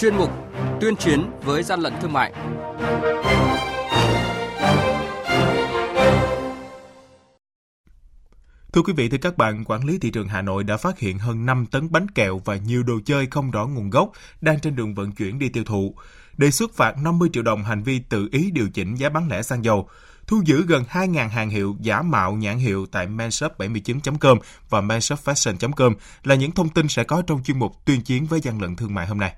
chuyên mục Tuyên chiến với gian lận thương mại. Thưa quý vị, thưa các bạn, quản lý thị trường Hà Nội đã phát hiện hơn 5 tấn bánh kẹo và nhiều đồ chơi không rõ nguồn gốc đang trên đường vận chuyển đi tiêu thụ. Đề xuất phạt 50 triệu đồng hành vi tự ý điều chỉnh giá bán lẻ xăng dầu thu giữ gần 2.000 hàng hiệu giả mạo nhãn hiệu tại menshop79.com và menshopfashion.com là những thông tin sẽ có trong chuyên mục tuyên chiến với gian lận thương mại hôm nay.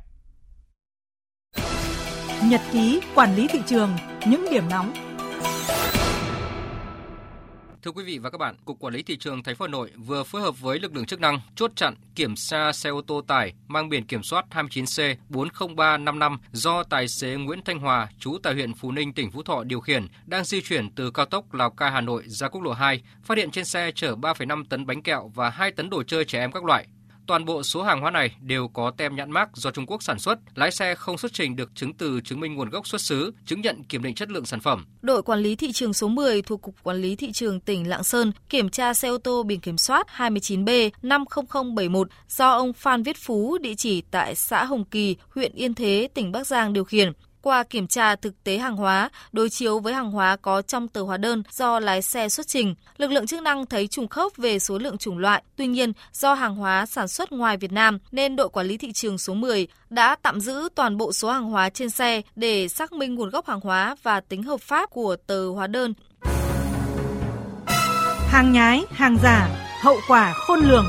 Nhật ký quản lý thị trường, những điểm nóng Thưa quý vị và các bạn, Cục Quản lý thị trường thành phố Hà Nội vừa phối hợp với lực lượng chức năng chốt chặn kiểm tra xe ô tô tải mang biển kiểm soát 29C 40355 do tài xế Nguyễn Thanh Hòa, trú tại huyện Phú Ninh, tỉnh Phú Thọ điều khiển đang di chuyển từ cao tốc Lào Cai Hà Nội ra quốc lộ 2, phát hiện trên xe chở 3,5 tấn bánh kẹo và 2 tấn đồ chơi trẻ em các loại. Toàn bộ số hàng hóa này đều có tem nhãn mác do Trung Quốc sản xuất, lái xe không xuất trình được chứng từ chứng minh nguồn gốc xuất xứ, chứng nhận kiểm định chất lượng sản phẩm. Đội quản lý thị trường số 10 thuộc Cục Quản lý thị trường tỉnh Lạng Sơn kiểm tra xe ô tô biển kiểm soát 29B 50071 do ông Phan Viết Phú, địa chỉ tại xã Hồng Kỳ, huyện Yên Thế, tỉnh Bắc Giang điều khiển. Qua kiểm tra thực tế hàng hóa, đối chiếu với hàng hóa có trong tờ hóa đơn do lái xe xuất trình, lực lượng chức năng thấy trùng khớp về số lượng chủng loại. Tuy nhiên, do hàng hóa sản xuất ngoài Việt Nam nên đội quản lý thị trường số 10 đã tạm giữ toàn bộ số hàng hóa trên xe để xác minh nguồn gốc hàng hóa và tính hợp pháp của tờ hóa đơn. Hàng nhái, hàng giả, hậu quả khôn lường.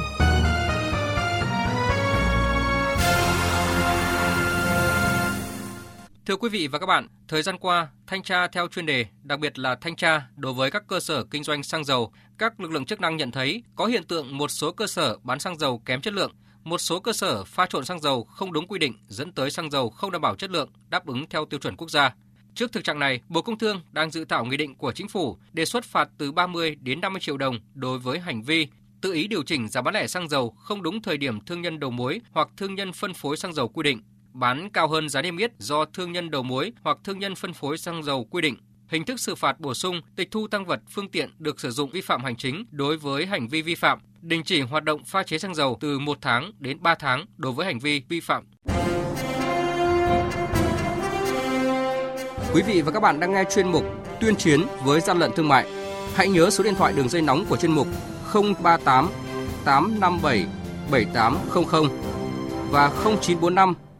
Thưa quý vị và các bạn, thời gian qua, thanh tra theo chuyên đề, đặc biệt là thanh tra đối với các cơ sở kinh doanh xăng dầu, các lực lượng chức năng nhận thấy có hiện tượng một số cơ sở bán xăng dầu kém chất lượng, một số cơ sở pha trộn xăng dầu không đúng quy định dẫn tới xăng dầu không đảm bảo chất lượng, đáp ứng theo tiêu chuẩn quốc gia. Trước thực trạng này, Bộ Công Thương đang dự thảo nghị định của chính phủ đề xuất phạt từ 30 đến 50 triệu đồng đối với hành vi tự ý điều chỉnh giá bán lẻ xăng dầu không đúng thời điểm thương nhân đầu mối hoặc thương nhân phân phối xăng dầu quy định bán cao hơn giá niêm yết do thương nhân đầu mối hoặc thương nhân phân phối xăng dầu quy định. Hình thức xử phạt bổ sung, tịch thu tăng vật, phương tiện được sử dụng vi phạm hành chính đối với hành vi vi phạm, đình chỉ hoạt động pha chế xăng dầu từ 1 tháng đến 3 tháng đối với hành vi vi phạm. Quý vị và các bạn đang nghe chuyên mục Tuyên chiến với gian lận thương mại. Hãy nhớ số điện thoại đường dây nóng của chuyên mục 038 857 7800 và 0945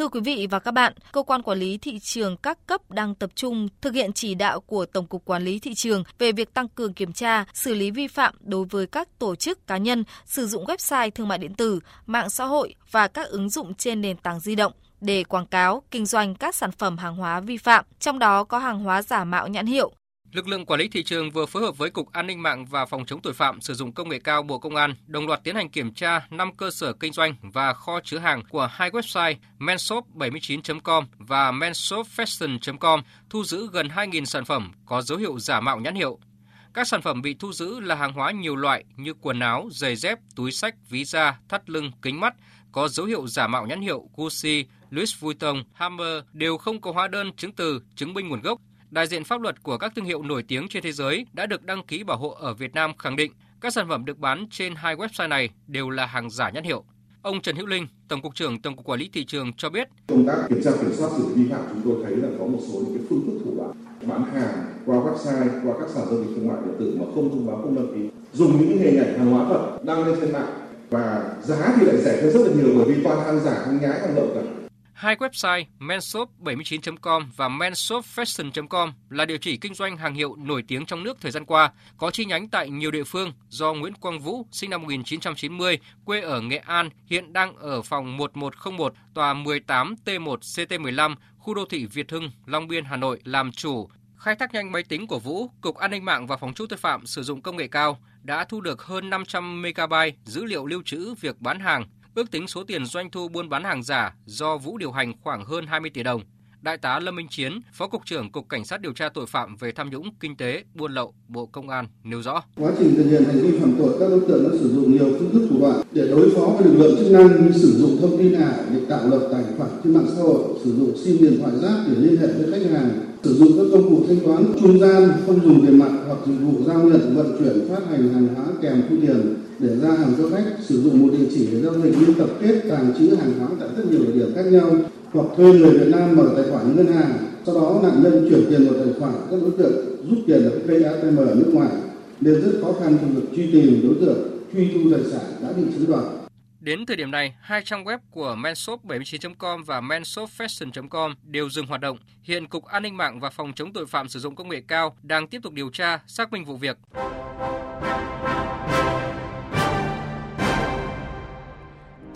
Thưa quý vị và các bạn, cơ quan quản lý thị trường các cấp đang tập trung thực hiện chỉ đạo của Tổng cục Quản lý thị trường về việc tăng cường kiểm tra, xử lý vi phạm đối với các tổ chức cá nhân sử dụng website thương mại điện tử, mạng xã hội và các ứng dụng trên nền tảng di động để quảng cáo, kinh doanh các sản phẩm hàng hóa vi phạm, trong đó có hàng hóa giả mạo nhãn hiệu, Lực lượng quản lý thị trường vừa phối hợp với Cục An ninh mạng và Phòng chống tội phạm sử dụng công nghệ cao Bộ Công an đồng loạt tiến hành kiểm tra 5 cơ sở kinh doanh và kho chứa hàng của hai website menshop79.com và menshopfashion.com thu giữ gần 2.000 sản phẩm có dấu hiệu giả mạo nhãn hiệu. Các sản phẩm bị thu giữ là hàng hóa nhiều loại như quần áo, giày dép, túi sách, ví da, thắt lưng, kính mắt có dấu hiệu giả mạo nhãn hiệu Gucci, Louis Vuitton, Hammer đều không có hóa đơn chứng từ chứng minh nguồn gốc đại diện pháp luật của các thương hiệu nổi tiếng trên thế giới đã được đăng ký bảo hộ ở Việt Nam khẳng định các sản phẩm được bán trên hai website này đều là hàng giả nhãn hiệu. Ông Trần Hữu Linh, Tổng cục trưởng Tổng cục Quản lý thị trường cho biết: Công tác kiểm tra kiểm soát xử lý vi phạm chúng tôi thấy là có một số những cái phương thức thủ đoạn bán hàng qua website, qua các sản giao dịch thương mại điện tử mà không thông báo không đăng ký, dùng những hình ảnh hàng hóa thật đăng lên trên mạng và giá thì lại rẻ hơn rất là nhiều bởi vì toàn hàng giả, hàng nhái, hàng lậu cả. Hai website menshop79.com và menshopfashion.com là địa chỉ kinh doanh hàng hiệu nổi tiếng trong nước thời gian qua, có chi nhánh tại nhiều địa phương do Nguyễn Quang Vũ, sinh năm 1990, quê ở Nghệ An, hiện đang ở phòng 1101, tòa 18T1 CT15, khu đô thị Việt Hưng, Long Biên, Hà Nội làm chủ. Khai thác nhanh máy tính của Vũ, Cục An ninh mạng và Phòng chống tội phạm sử dụng công nghệ cao đã thu được hơn 500 MB dữ liệu lưu trữ việc bán hàng Ước tính số tiền doanh thu buôn bán hàng giả do Vũ điều hành khoảng hơn 20 tỷ đồng. Đại tá Lâm Minh Chiến, Phó Cục trưởng Cục Cảnh sát điều tra tội phạm về tham nhũng kinh tế, buôn lậu, Bộ Công an nêu rõ. Quá trình thực hiện hành vi phạm tội, các đối tượng đã sử dụng nhiều phương thức thủ đoạn để đối phó với lực lượng chức năng như sử dụng thông tin ảo để tạo lập tài khoản trên mạng xã hội, sử dụng sim điện thoại rác để liên hệ với khách hàng, sử dụng các công cụ thanh toán trung gian không dùng tiền mặt hoặc dịch vụ giao nhận vận chuyển phát hành hàng hóa kèm thu tiền để ra hàng cho khách, sử dụng một địa chỉ để giao dịch như tập kết tàng trữ hàng hóa tại rất nhiều địa điểm khác nhau hoặc thuê người Việt Nam mở tài khoản ngân hàng, sau đó nạn nhân chuyển tiền vào tài khoản các đối tượng rút tiền ở cây ATM ở nước ngoài nên rất khó khăn trong việc truy tìm đối tượng, truy thu tài sản đã bị chiếm đoạt. Đến thời điểm này, hai trang web của menshop79.com và menshopfashion.com đều dừng hoạt động. Hiện Cục An ninh mạng và Phòng chống tội phạm sử dụng công nghệ cao đang tiếp tục điều tra, xác minh vụ việc.